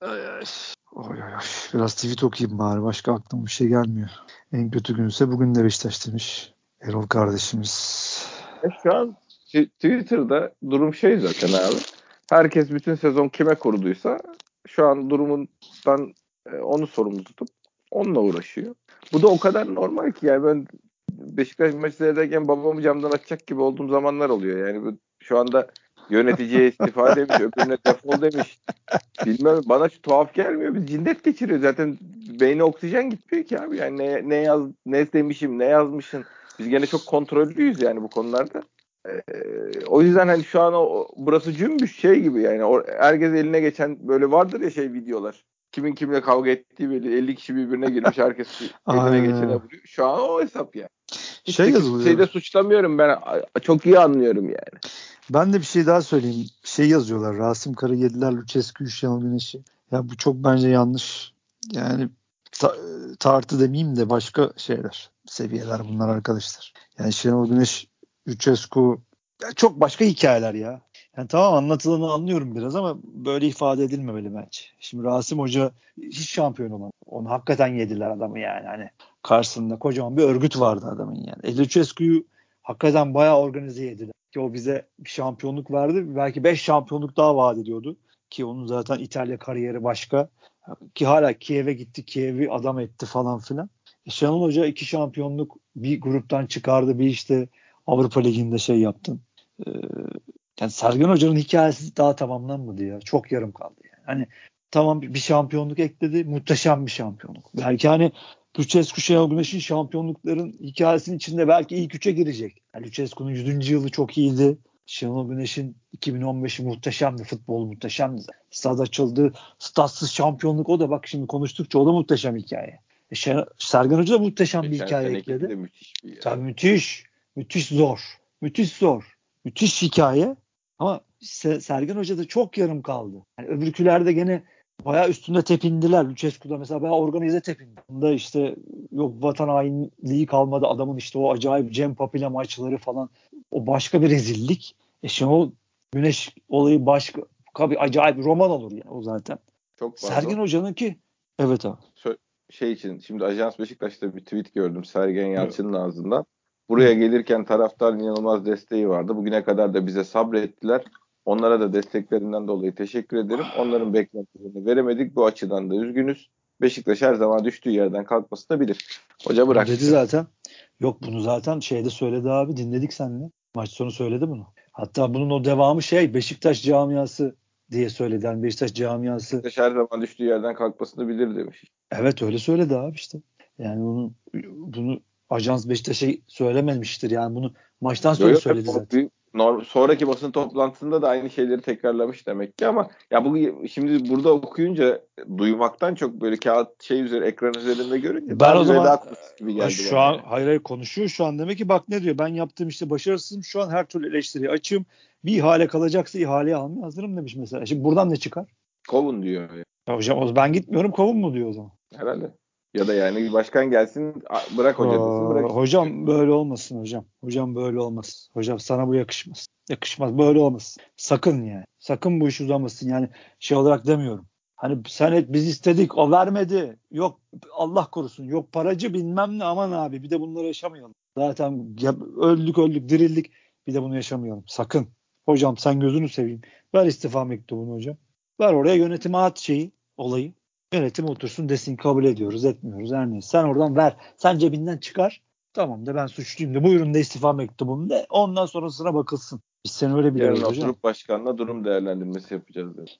Ay, ay. Oy, oy, oy. Biraz tweet okuyayım bari. Başka aklıma bir şey gelmiyor. En kötü günse bugün de Beşiktaş demiş. Erol kardeşimiz. E şu an Twitter'da durum şey zaten abi. Herkes bütün sezon kime kurduysa şu an durumundan e, onu sorumlu tutup onunla uğraşıyor. Bu da o kadar normal ki yani ben Beşiktaş maçı seyrederken babamı camdan açacak gibi olduğum zamanlar oluyor. Yani şu anda Yöneticiye istifa demiş, öbürüne defol demiş. Bilmem bana şu tuhaf gelmiyor. Biz cinnet geçiriyor. Zaten beyne oksijen gitmiyor ki abi. Yani ne, ne yaz ne demişim, ne yazmışın. Biz gene çok kontrollüyüz yani bu konularda. Ee, o yüzden hani şu an o, burası cümbüş şey gibi yani. O, herkes eline geçen böyle vardır ya şey videolar. Kimin kimle kavga ettiği belli. 50 kişi birbirine girmiş. Herkes eline geçene vuruyor. Şu an o hesap yani. Hiç şey yazılıyor. Şeyde suçlamıyorum ben. Çok iyi anlıyorum yani. Ben de bir şey daha söyleyeyim. Şey yazıyorlar. Rasim Karayediler, Lucescu, Şenol Güneş'i. Ya bu çok bence yanlış. Yani ta, tartı demeyeyim de başka şeyler. Seviyeler bunlar arkadaşlar. Yani Şenol Güneş, Lucescu ya çok başka hikayeler ya. Yani tamam anlatılanı anlıyorum biraz ama böyle ifade edilmemeli bence. Şimdi Rasim Hoca hiç şampiyon olamadı. Onu hakikaten yediler adamı yani. Hani karşısında kocaman bir örgüt vardı adamın yani. E, Lucescu'yu hakikaten bayağı organize yediler ki o bize bir şampiyonluk verdi. Belki 5 şampiyonluk daha vaat ediyordu. Ki onun zaten İtalya kariyeri başka. Ki hala Kiev'e gitti. Kiev'i adam etti falan filan. E Şenol Hoca iki şampiyonluk bir gruptan çıkardı. Bir işte Avrupa Ligi'nde şey yaptın. Ee, yani Sergen Hoca'nın hikayesi daha tamamlanmadı ya. Çok yarım kaldı yani. Hani tamam bir şampiyonluk ekledi. Muhteşem bir şampiyonluk. Belki hani Lucescu Şenol Güneş'in şampiyonlukların hikayesinin içinde belki ilk üçe girecek. Yani Lucescu'nun 100. yılı çok iyiydi. Şenol Güneş'in 2015'i muhteşemdi. Futbol muhteşemdi. Stad açıldı. Statsız şampiyonluk o da bak şimdi konuştukça o da muhteşem hikaye. E Şen, Sergen Hoca da muhteşem bir hikaye ekledi. Müthiş bir Tabii müthiş. Müthiş zor. Müthiş zor. Müthiş hikaye. Ama Sergen Hoca da çok yarım kaldı. Yani öbürkülerde gene bayağı üstünde tepindiler. Lucescu'da mesela bayağı organize tepindi. Bunda işte yok vatan hainliği kalmadı. Adamın işte o acayip Cem Papila maçları falan. O başka bir rezillik. E şimdi o Güneş olayı başka bir acayip roman olur yani o zaten. Çok fazla. Sergen Hoca'nın ki evet abi. Şey için şimdi Ajans Beşiktaş'ta bir tweet gördüm Sergen Yalçın'ın evet. ağzından. Buraya gelirken taraftar inanılmaz desteği vardı. Bugüne kadar da bize sabrettiler. Onlara da desteklerinden dolayı teşekkür ederim. Onların beklentilerini veremedik. Bu açıdan da üzgünüz. Beşiktaş her zaman düştüğü yerden kalkması da bilir. Hoca bırak. Dedi zaten. Yok bunu zaten şeyde söyledi abi dinledik seninle. Maç sonu söyledi bunu. Hatta bunun o devamı şey Beşiktaş camiası diye söyledi. Yani Beşiktaş camiası. Beşiktaş her zaman düştüğü yerden kalkmasını bilir demiş. Evet öyle söyledi abi işte. Yani bunu, bunu Ajans Beşiktaş'a söylememiştir. Yani bunu maçtan sonra yok, söyledi zaten. sonraki basın toplantısında da aynı şeyleri tekrarlamış demek ki ama ya bu şimdi burada okuyunca duymaktan çok böyle kağıt şey üzeri ekran üzerinde görünce ben o zaman gibi geldi şu bana. an hayır hayır konuşuyor şu an demek ki bak ne diyor ben yaptığım işte başarısızım şu an her türlü eleştiriye açığım bir ihale kalacaksa ihaleye almaya hazırım demiş mesela. Şimdi buradan ne çıkar? Kovun diyor. Ya hocam ben gitmiyorum kovun mu diyor o zaman. Herhalde. Ya da yani başkan gelsin bırak hoca desin bırak. Hocam böyle olmasın hocam. Hocam böyle olmaz. Hocam sana bu yakışmaz. Yakışmaz böyle olmasın. Sakın yani. Sakın bu iş uzamasın. Yani şey olarak demiyorum. Hani sen et biz istedik o vermedi. Yok Allah korusun. Yok paracı bilmem ne aman abi bir de bunları yaşamayalım. Zaten öldük öldük dirildik. Bir de bunu yaşamayalım. Sakın. Hocam sen gözünü seveyim. Ver istifa mektubunu hocam. Ver oraya yönetime at şeyi olayı. Yönetim otursun desin kabul ediyoruz etmiyoruz her neyse. Sen oradan ver. Sen cebinden çıkar. Tamam da ben suçluyum de buyurun da istifa mektubum de ondan sonrasına bakılsın. Biz seni öyle biliyoruz Yarın hocam. oturup başkanla durum değerlendirmesi yapacağız dedi.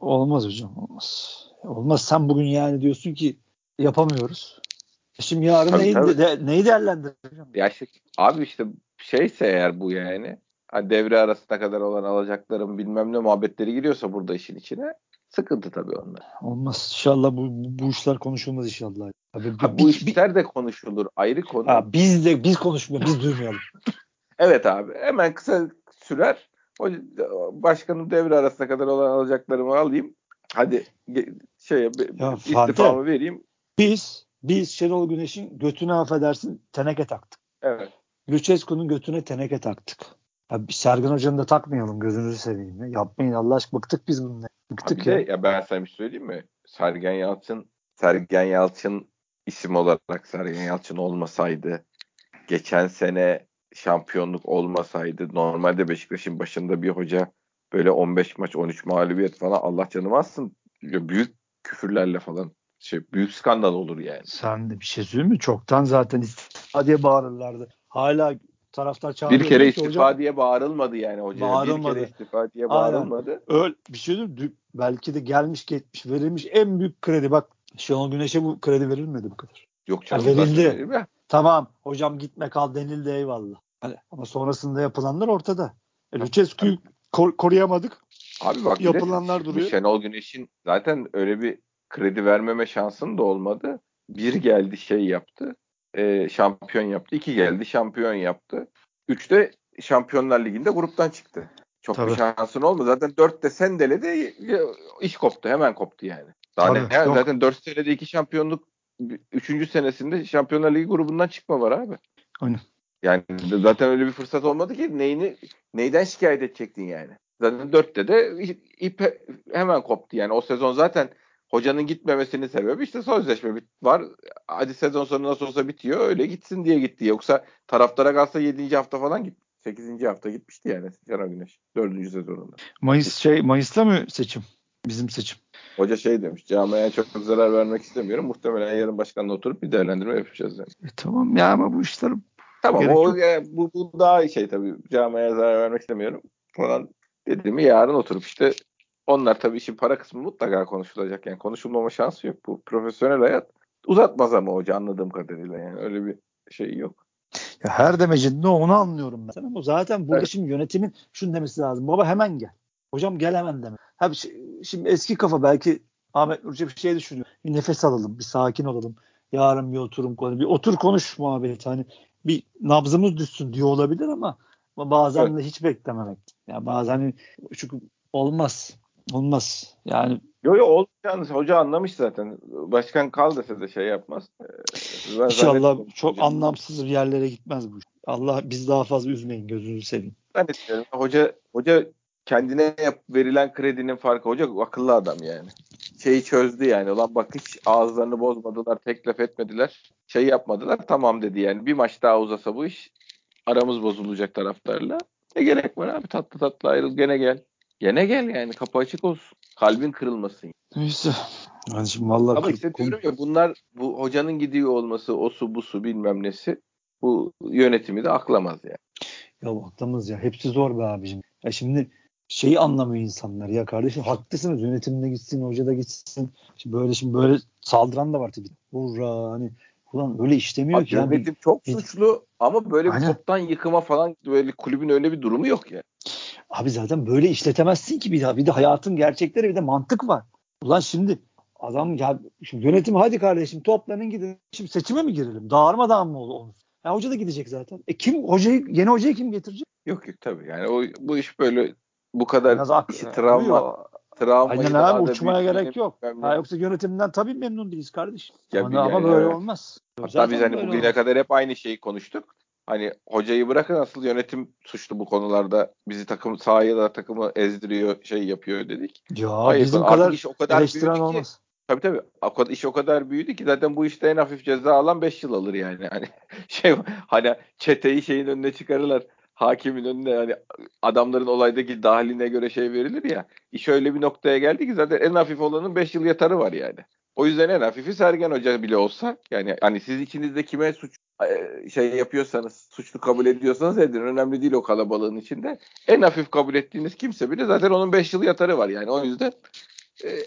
Olmaz hocam olmaz. Olmaz sen bugün yani diyorsun ki yapamıyoruz. E şimdi yarın tabii, neyi, tabii. De, neyi değerlendireceğim? Ya şey, abi işte şeyse eğer bu yani hani devre arasına kadar olan alacaklarım bilmem ne muhabbetleri giriyorsa burada işin içine Sıkıntı tabii onlar. Olmaz. İnşallah bu, bu işler konuşulmaz inşallah. Tabii, ha, bu bir, işler de konuşulur. Ayrı konu. Ha, biz de biz konuşmuyoruz. Biz duymayalım. evet abi. Hemen kısa sürer. O başkanın devre arasına kadar olan alacaklarımı alayım. Hadi şey ya, istifamı vereyim. Biz biz Şenol Güneş'in götüne affedersin teneke taktık. Evet. Lucescu'nun götüne teneke taktık. Abi Sergen Hoca'nı da takmayalım gözünüzü seveyim. Ya. Yapmayın Allah aşkına bıktık biz bundan. Bıktık ya. De, ya ben sana bir şey söyleyeyim mi? Sergen Yalçın Sergen Yalçın isim olarak Sergen Yalçın olmasaydı geçen sene şampiyonluk olmasaydı normalde Beşiktaş'ın başında bir hoca böyle 15 maç 13 mağlubiyet falan Allah canım alsın büyük küfürlerle falan şey büyük skandal olur yani. Sen de bir şey söyleyeyim mi? Çoktan zaten istifa diye bağırırlardı. Hala taraftar çağırıyor. Bir kere istifa hocam, diye bağırılmadı yani hocaya. Bağırılmadı. Bir kere istifa diye bağırılmadı. Aynen. Öyle bir şey değil Belki de gelmiş geçmiş verilmiş en büyük kredi. Bak Şenol Güneş'e bu kredi verilmedi bu kadar. Yok canım. Yani verildi. Tamam hocam gitme kal denildi eyvallah. Hani, ama sonrasında yapılanlar ortada. E, Lucescu'yu kor- koruyamadık. Abi bak yapılanlar duruyor. Şenol Güneş'in zaten öyle bir kredi vermeme şansın da olmadı. Bir geldi şey yaptı e, şampiyon yaptı. İki geldi şampiyon yaptı. Üçte Şampiyonlar Ligi'nde gruptan çıktı. Çok Tabii. bir şansın olmadı. Zaten dörtte sendeledi iş koptu. Hemen koptu yani. Daha Tabii, ne, yani zaten dört senede iki şampiyonluk üçüncü senesinde Şampiyonlar Ligi grubundan çıkma var abi. Aynen. Yani zaten öyle bir fırsat olmadı ki neyini neyden şikayet edecektin yani. Zaten dörtte de ip hemen koptu yani. O sezon zaten hocanın gitmemesinin sebebi işte sözleşme var. Hadi sezon sonu nasıl olsa bitiyor. Öyle gitsin diye gitti. Yoksa taraftara kalsa 7. hafta falan git. 8. hafta gitmişti yani Canan Güneş. 4. sezonunda. Mayıs şey Mayıs'ta mı seçim? Bizim seçim. Hoca şey demiş. Camiaya çok zarar vermek istemiyorum. Muhtemelen yarın başkanla oturup bir değerlendirme yapacağız yani. E, tamam ya ama bu işler Tamam o yani, bu, bu daha şey tabii. Camiaya zarar vermek istemiyorum falan dediğimi yarın oturup işte onlar tabii işin para kısmı mutlaka konuşulacak. Yani konuşulmama şansı yok. Bu profesyonel hayat uzatmaz ama hoca anladığım kadarıyla yani öyle bir şey yok. Ya her demecinde onu anlıyorum ben. Ama zaten burada evet. şimdi yönetimin şunu demesi lazım. Baba hemen gel. Hocam gel hemen deme. Ha, şimdi eski kafa belki Ahmet Nurcu bir şey düşünüyor. Bir nefes alalım, bir sakin olalım. Yarın bir oturum konu, bir otur konuş muhabbet. Hani bir nabzımız düşsün diyor olabilir ama bazen evet. de hiç beklememek. Ya yani bazen çünkü olmaz. Olmaz. Yani Yo yo olmayacağını hoca anlamış zaten. Başkan kal dese de şey yapmaz. Ee, İnşallah çok hocam. anlamsız bir yerlere gitmez bu. Allah biz daha fazla üzmeyin gözünüzü seveyim. Ben istiyorum. Hoca hoca kendine yap, verilen kredinin farkı. Hoca akıllı adam yani. Şeyi çözdü yani. Ulan bak hiç ağızlarını bozmadılar, teklif etmediler. Şey yapmadılar. Tamam dedi yani. Bir maç daha uzasa bu iş aramız bozulacak taraftarla. Ne gerek var abi tatlı tatlı ayrıl gene gel. Gene gel yani kapı açık olsun. Kalbin kırılmasın. Neyse. Yani şimdi vallahi Ama işte diyorum ya bunlar bu hocanın gidiyor olması o su bu su bilmem nesi bu yönetimi de aklamaz yani. Ya aklamaz ya. Hepsi zor be abicim. Ya şimdi şeyi anlamıyor insanlar ya kardeşim haklısınız yönetimde gitsin hoca da gitsin. Şimdi böyle şimdi böyle saldıran da var tabii. Hurra hani Ulan öyle işlemiyor Abi ki. Yani. yönetim çok suçlu ama böyle bir Aynen. toptan yıkıma falan böyle kulübün öyle bir durumu yok ya. Abi zaten böyle işletemezsin ki bir daha. Bir de hayatın gerçekleri bir de mantık var. Ulan şimdi adam ya şimdi yönetim hadi kardeşim toplanın gidin. Şimdi seçime mi girelim? Dağılmadan mı olur? Ya hoca da gidecek zaten. E kim hocayı yeni hocayı kim getirecek? Yok yok tabii yani o bu iş böyle bu kadar ak- travma travmayı Aynen abi uçmaya gerek yok. Ha, yoksa yönetimden tabii memnun değiliz kardeşim. Ya ama, ama yani böyle evet. olmaz. Hatta Zaten biz hani bugüne olmaz. kadar hep aynı şeyi konuştuk. Hani hocayı bırakın asıl yönetim suçlu bu konularda. Bizi takım sahaya da takımı ezdiriyor, şey yapıyor dedik. Ya Hayır, bizim kadar iş o kadar eleştiren büyüdü ki- olmaz. Tabii tabii. O kadar, iş o kadar büyüdü ki zaten bu işte en hafif ceza alan 5 yıl alır yani. Hani şey hani çeteyi şeyin önüne çıkarırlar. Hakimin önüne hani adamların olaydaki dahiline göre şey verilir ya. İş öyle bir noktaya geldi ki zaten en hafif olanın 5 yıl yatarı var yani. O yüzden en hafifi Sergen Hoca bile olsa yani hani siz içinizde kime suç e, şey yapıyorsanız suçlu kabul ediyorsanız edin. Önemli değil o kalabalığın içinde. En hafif kabul ettiğiniz kimse bile zaten onun 5 yıl yatarı var yani. O yüzden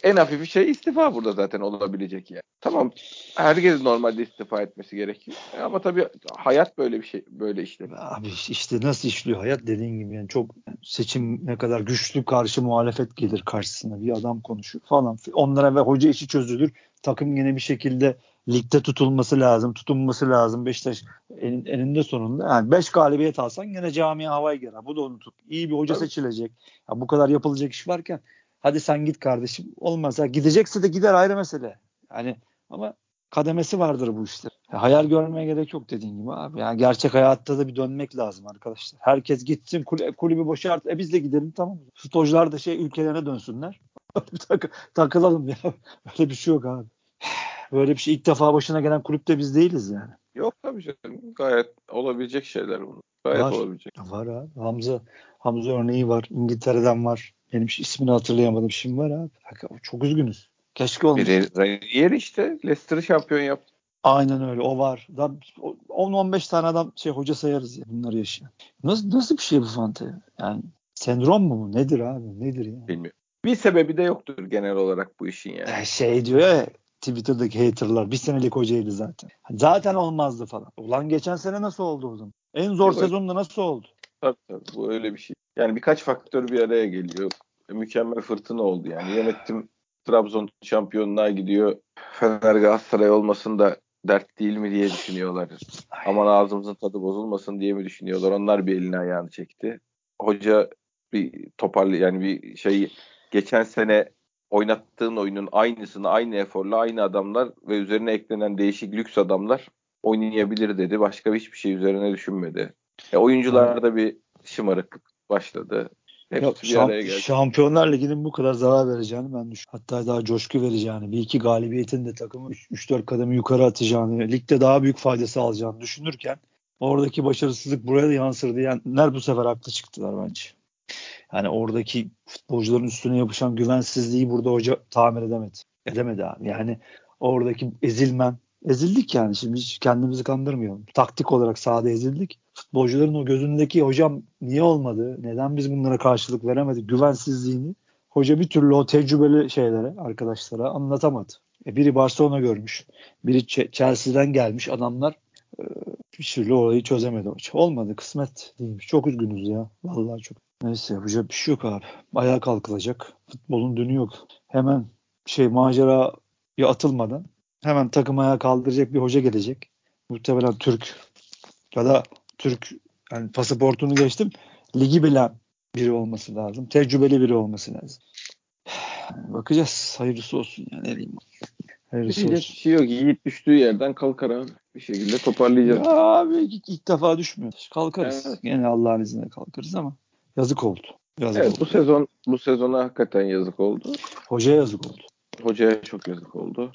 en hafifi şey istifa burada zaten olabilecek yani. Tamam herkes normalde istifa etmesi gerekiyor. E, Ama tabii hayat böyle bir şey böyle işte. Abi işte nasıl işliyor hayat dediğin gibi yani çok seçim ne kadar güçlü karşı muhalefet gelir karşısına bir adam konuşuyor falan. Onlara ve hoca işi çözülür. Takım yine bir şekilde ligde tutulması lazım, tutunması lazım. Beşiktaş en, eninde sonunda yani 5 galibiyet alsan yine camiye havaya girer. Bu da unuttuk. İyi bir hoca Tabii. seçilecek. Ya bu kadar yapılacak iş varken hadi sen git kardeşim. Olmaz. Ha, gidecekse de gider ayrı mesele. Yani ama kademesi vardır bu işte. Ya hayal görmeye gerek yok dediğin gibi abi. Yani gerçek hayatta da bir dönmek lazım arkadaşlar. Herkes gitsin kulü- kulübü boşalt. E biz de gidelim tamam. Futbolcular da şey ülkelerine dönsünler. Tak- takılalım ya. Öyle bir şey yok abi. Böyle bir şey ilk defa başına gelen kulüpte biz değiliz yani. Yok tabii canım. Gayet olabilecek şeyler bunlar. Gayet Var. olabilecek. Var abi. Hamza Hamza örneği var. İngiltere'den var. Benim şu ismini hatırlayamadım. Şimdi var abi. Hakikaten Çok üzgünüz. Keşke olmuş. Bir Ranieri işte Leicester'ı şampiyon yaptı. Aynen öyle. O var. Da 10-15 tane adam şey hoca sayarız ya bunları yaşayan. Nasıl nasıl bir şey bu fante? Yani sendrom mu bu? Nedir abi? Nedir ya? Bilmiyorum. Bir sebebi de yoktur genel olarak bu işin yani. Eh, Şey diyor ya Twitter'daki haterlar bir senelik hocaydı zaten. Zaten olmazdı falan. Ulan geçen sene nasıl oldu o zaman? En zor sezonda nasıl oldu? Tabii tabii bu öyle bir şey. Yani birkaç faktör bir araya geliyor. Mükemmel fırtına oldu yani. Yönetim Trabzon şampiyonluğa gidiyor. Fener Galatasaray olmasın da dert değil mi diye düşünüyorlar. Aman ağzımızın tadı bozulmasın diye mi düşünüyorlar? Onlar bir elini ayağını çekti. Hoca bir toparlı yani bir şey geçen sene oynattığın oyunun aynısını aynı eforla aynı adamlar ve üzerine eklenen değişik lüks adamlar oynayabilir dedi. Başka hiçbir şey üzerine düşünmedi. E, oyuncularda bir şımarıklık başladı. Hepsi bir şamp-. Şampiyonlar Ligi'nin bu kadar zarar vereceğini ben düşünüyorum. Hatta daha coşku vereceğini, bir iki galibiyetin de takımı 3-4 kademe yukarı atacağını, ligde daha büyük faydası alacağını düşünürken oradaki başarısızlık buraya da yansır diyenler bu sefer haklı çıktılar bence. Yani oradaki futbolcuların üstüne yapışan güvensizliği burada hoca tamir edemedi. Edemedi abi. Yani oradaki ezilmen, ezildik yani şimdi hiç kendimizi kandırmayalım. Taktik olarak sahada ezildik. Futbolcuların o gözündeki hocam niye olmadı? Neden biz bunlara karşılık veremedik? Güvensizliğini hoca bir türlü o tecrübeli şeylere, arkadaşlara anlatamadı. E biri Barcelona görmüş. Biri Chelsea'den gelmiş adamlar e, bir türlü orayı çözemedi hoca. Olmadı kısmet değilmiş. Çok üzgünüz ya. Vallahi çok. Neyse yapacak bir şey yok abi. Ayağa kalkılacak. Futbolun dünü yok. Hemen şey maceraya atılmadan hemen takım ayağa kaldıracak bir hoca gelecek. Muhtemelen Türk ya da Türk yani pasaportunu geçtim. Ligi bilen biri olması lazım. Tecrübeli biri olması lazım. Bakacağız. Hayırlısı olsun yani. Ne diyeyim. Hayırlısı Diyecek olsun. şey yok. Yiğit düştüğü yerden kalkar abi. Bir şekilde toparlayacağız. Ya abi ilk, ilk defa düşmüyoruz. Kalkarız. Evet. Gene Allah'ın izniyle kalkarız ama yazık oldu. Yazık Evet oldu. bu sezon bu sezona hakikaten yazık oldu. Hocaya yazık oldu. Hocaya çok yazık oldu.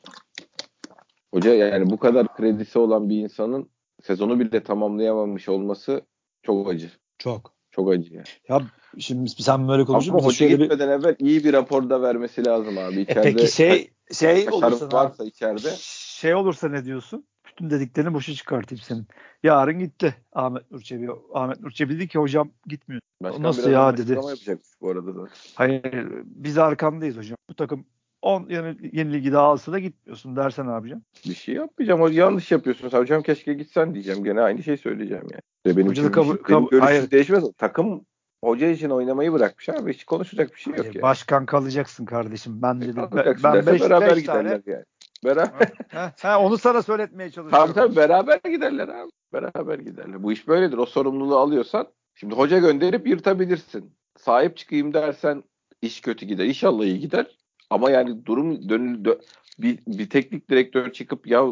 Hoca yani bu kadar kredisi olan bir insanın sezonu bile tamamlayamamış olması çok acı. Çok. Çok acı yani. Ya şimdi sen böyle Ama konuşuyorsun. hoca Şöyle bir... gitmeden evvel iyi bir rapor da vermesi lazım abi. E İçeride peki şey şey olursa varsa içeride Şey olursa ne diyorsun? Bütün dediklerini boşa çıkartayım senin. Yarın gitti Ahmet Nurçebi. Ahmet Nurçebi dedi ki hocam gitmiyor. başkan Nasıl ya dedi. yapacakmış bu arada da. Hayır biz arkandayız hocam. Bu takım 10 yeni, yeni ligi daha alsa da gitmiyorsun dersen ne yapacaksın? Bir şey yapmayacağım. O yanlış yapıyorsun. Hocam keşke gitsen diyeceğim. Gene aynı şey söyleyeceğim yani. Benim, için, kabul- benim kabul- görüşüm hayır. değişmez. Takım hoca için oynamayı bırakmış abi. Hiç konuşacak bir şey yok Hayır, yani. Başkan kalacaksın kardeşim. Ben dedim. Ben, Kalacaksın ben derse beş, beraber beş tane. giderler yani. Beraber. Ha, ha, onu sana söyletmeye çalışıyorum. Tabii tabii beraber giderler abi. Beraber giderler. Bu iş böyledir. O sorumluluğu alıyorsan şimdi hoca gönderip yırtabilirsin. Sahip çıkayım dersen iş kötü gider. İnşallah iyi gider. Ama yani durum dönül dö- bir, bir teknik direktör çıkıp ya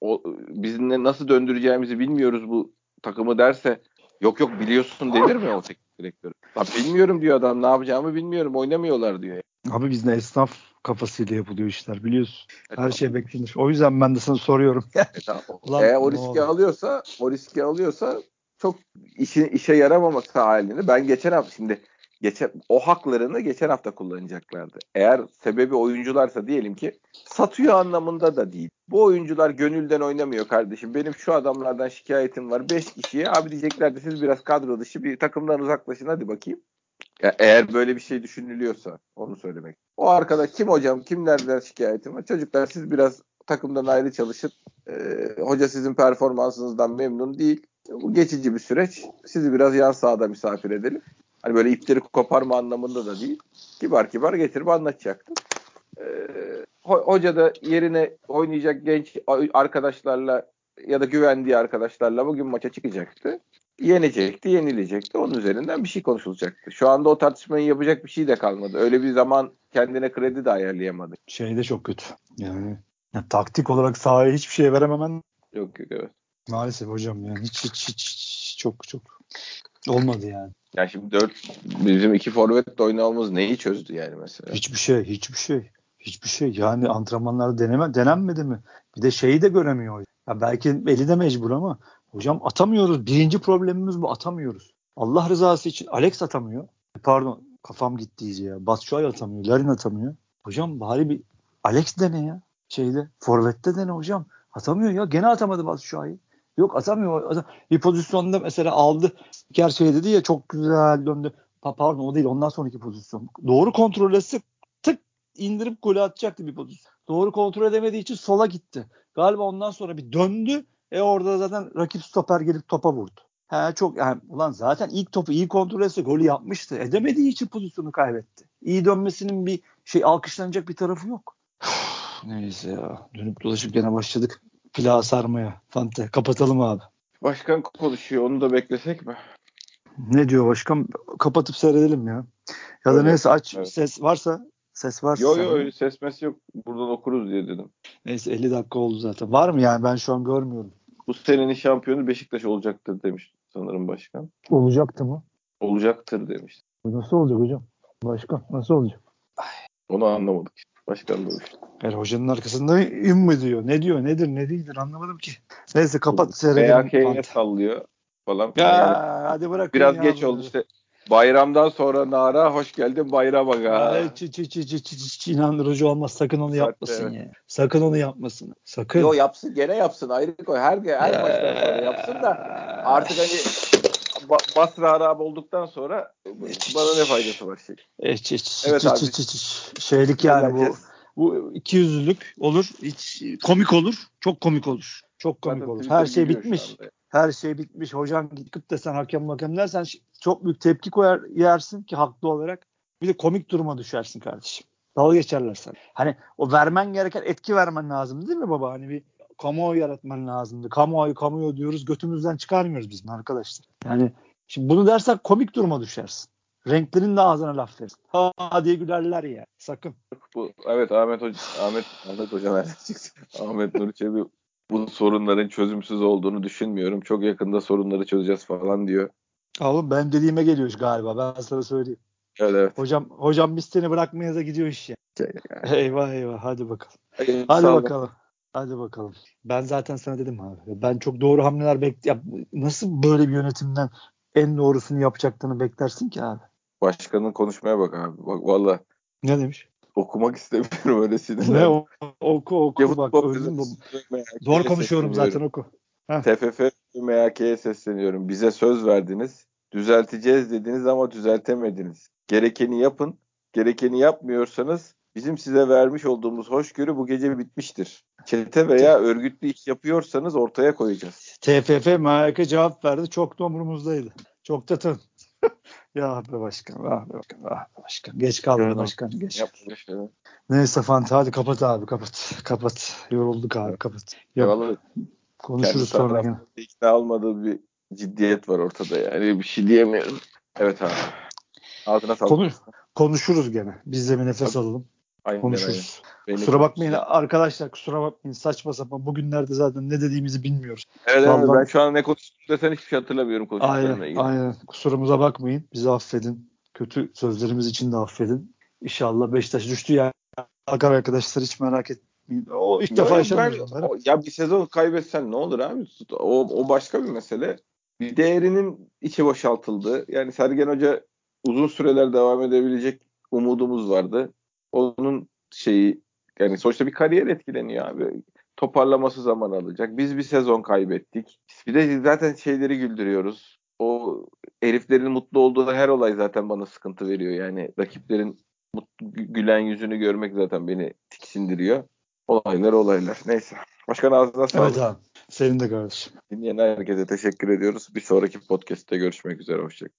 o, bizim ne- nasıl döndüreceğimizi bilmiyoruz bu takımı derse yok yok biliyorsun denir mi o teknik direktör? Lan bilmiyorum diyor adam ne yapacağımı bilmiyorum oynamıyorlar diyor. Abi bizde esnaf kafasıyla yapılıyor işler biliyorsun. E, Her şey beklenir. O yüzden ben de sana soruyorum. E, tamam. Ulan Eğer o riski alıyorsa, o riski alıyorsa çok işi, işe yaramaması halini ben geçen hafta şimdi geçen o haklarını geçen hafta kullanacaklardı. Eğer sebebi oyuncularsa diyelim ki satıyor anlamında da değil. Bu oyuncular gönülden oynamıyor kardeşim. Benim şu adamlardan şikayetim var. 5 kişiye abi diyeceklerdi siz biraz kadro dışı bir takımdan uzaklaşın hadi bakayım. Ya eğer böyle bir şey düşünülüyorsa onu söylemek. O arkada kim hocam kimlerden şikayetim var? Çocuklar siz biraz takımdan ayrı çalışın. Ee, hoca sizin performansınızdan memnun değil. Bu geçici bir süreç. Sizi biraz yan sahada misafir edelim. Hani böyle ipleri koparma anlamında da değil. Kibar kibar getirip anlatacaktım. Ee, ho- hoca da yerine oynayacak genç arkadaşlarla ya da güvendiği arkadaşlarla bugün maça çıkacaktı. Yenecekti, yenilecekti. Onun üzerinden bir şey konuşulacaktı. Şu anda o tartışmayı yapacak bir şey de kalmadı. Öyle bir zaman kendine kredi de ayarlayamadı. Şey de çok kötü. Yani ya, taktik olarak sahaya hiçbir şey verememen Yok yok evet. maalesef hocam yani hiç hiç hiç, hiç çok çok olmadı yani. Yani şimdi dört bizim iki forvet de oynamamız neyi çözdü yani mesela? Hiçbir şey, hiçbir şey. Hiçbir şey. Yani antrenmanlarda deneme, denenmedi mi? Bir de şeyi de göremiyor. Ya belki eli de mecbur ama hocam atamıyoruz. Birinci problemimiz bu atamıyoruz. Allah rızası için Alex atamıyor. Pardon kafam gitti iyice ya. Batshuayi atamıyor. Larin atamıyor. Hocam bari bir Alex dene ya. Şeyde Forvet'te dene hocam. Atamıyor ya. Gene atamadı Batshuayi. Yok atamıyor. Atam- Bir pozisyonda mesela aldı. Ger şey dedi ya çok güzel döndü. Pa- pardon o değil ondan sonraki pozisyon. Doğru kontrol etse tık indirip golü atacaktı bir pozisyon. Doğru kontrol edemediği için sola gitti. Galiba ondan sonra bir döndü. E orada zaten rakip stoper gelip topa vurdu. He çok yani ulan zaten ilk topu iyi kontrol etse golü yapmıştı. Edemediği için pozisyonu kaybetti. İyi dönmesinin bir şey alkışlanacak bir tarafı yok. Neyse ya. Dönüp dolaşıp gene başladık. Plağı sarmaya. Fante. Kapatalım abi. Başkan konuşuyor onu da beklesek mi? Ne diyor başkan? Kapatıp seyredelim ya. Ya da Evet, neyse aç evet. ses varsa ses varsa. Yok yok öyle sesmesi yok. Buradan okuruz diye dedim. Neyse 50 dakika oldu zaten. Var mı yani ben şu an görmüyorum. Bu senenin şampiyonu Beşiktaş olacaktır demiş sanırım başkan. Olacaktı mı? Olacaktır demiş. Nasıl olacak hocam? Başkan nasıl olacak? Onu anlamadık. Başkan demiş. Yani hocanın arkasında im mi diyor? Ne diyor? Nedir? Ne değildir? Anlamadım ki. Neyse kapat seyredelim. Fante. sallıyor falan. Ya Yani hadi bırak. biraz geç oldu işte. Bayramdan sonra Nara hoş geldin bayrama ga. Çi, çi, çi, çi, çi, çi, inandırıcı olmaz. Sakın onu yapmasın evet. ya. Sakın onu yapmasın. Sakın. Yo yapsın gene yapsın ayrı koy. Her her maçtan sonra yapsın da artık hani ba- Basra Arap olduktan sonra bana ne faydası var şey. Çi, çi, Evet çi, abi. çi, çi, çi. Şeylik yani bu. Bu iki yüzlülük olur. Hiç komik olur. Çok komik olur. Çok komik Zaten olur. Twitter Her şey bitmiş. Her şey bitmiş. Hocam gidip de sen hakem hakem dersen çok büyük tepki koyar yersin ki haklı olarak. Bir de komik duruma düşersin kardeşim. Dalga geçerler sana. Hani o vermen gereken etki vermen lazım değil mi baba? Hani bir kamuoyu yaratman lazımdı. Kamuoyu kamuoyu diyoruz götümüzden çıkarmıyoruz biz arkadaşlar? Yani şimdi bunu dersen komik duruma düşersin. Renklerin de ağzına laf verirsin. Ha diye gülerler ya. Sakın. Bu, evet Ahmet Hoca Ahmet Ahmet Hoca nereden çıktı? Ahmet Nur Çebi bu sorunların çözümsüz olduğunu düşünmüyorum. Çok yakında sorunları çözeceğiz falan diyor. Oğlum benim dediğime geliyor galiba. Ben sana söyleyeyim. Evet evet. Hocam hocam biz seni bırakmaya da gidiyor iş ya. Şey, Eyvah eyvah hadi bakalım. yani. Hadi Sağ olun. Hadi bakalım. Ben zaten sana dedim abi. Ben çok doğru hamleler bek ya nasıl böyle bir yönetimden en doğrusunu yapacaktığını beklersin ki abi. Başkanın konuşmaya bak abi. Bak valla Ne demiş? okumak istemiyorum öyle sinirlendim. Ne o, oku oku Ya bak öldüm. Zor konuşuyorum zaten oku. TFF ve MHK'ye sesleniyorum. Bize söz verdiniz. Düzelteceğiz dediniz ama düzeltemediniz. Gerekeni yapın. Gerekeni yapmıyorsanız Bizim size vermiş olduğumuz hoşgörü bu gece bitmiştir. Çete veya örgütlü iş yapıyorsanız ortaya koyacağız. TFF MHK cevap verdi. Çok da umurumuzdaydı. Çok da tın. ya be başkan, ah be başkan, ah be başkan. Geç kaldı Evet. başkan, geç. Yapma şey. Neyse Fanta hadi kapat abi kapat. Kapat. Yorulduk abi kapat. Yok, Vallahi konuşuruz sonra gene. ikna olmadığı bir ciddiyet var ortada yani. Bir şey diyemiyorum. Evet abi. Ağzına sağlık. Konu, konuşuruz gene. Biz de bir nefes Tabii. alalım. Aynen, Konuşuruz. aynen. Kusura bakmayın arkadaşlar kusura bakmayın saçma sapan bugünlerde zaten ne dediğimizi bilmiyoruz. Evet, evet, ben şu an ne konuştum desen hiçbir şey hatırlamıyorum konuştuklarımla Aynen, ilgili. aynen. Kusurumuza bakmayın. Bizi affedin. Kötü sözlerimiz için de affedin. İnşallah Beşiktaş düştü ya. Hakan arkadaşlar hiç merak etmeyin. O ilk defa ben- o- ya bir sezon kaybetsen ne olur abi? O, o başka bir mesele. Bir değerinin içi boşaltıldı. Yani Sergen Hoca uzun süreler devam edebilecek umudumuz vardı. Onun şeyi yani sonuçta bir kariyer etkileniyor abi. Toparlaması zaman alacak. Biz bir sezon kaybettik. Bir de zaten şeyleri güldürüyoruz. O heriflerin mutlu olduğu her olay zaten bana sıkıntı veriyor. Yani rakiplerin mutlu, gü- gülen yüzünü görmek zaten beni tiksindiriyor. Olaylar olaylar. Neyse. Başkan ağzına sağlık. Evet abi. Senin de kardeşim. Dinleyen herkese teşekkür ediyoruz. Bir sonraki podcast'te görüşmek üzere. Hoşçakalın.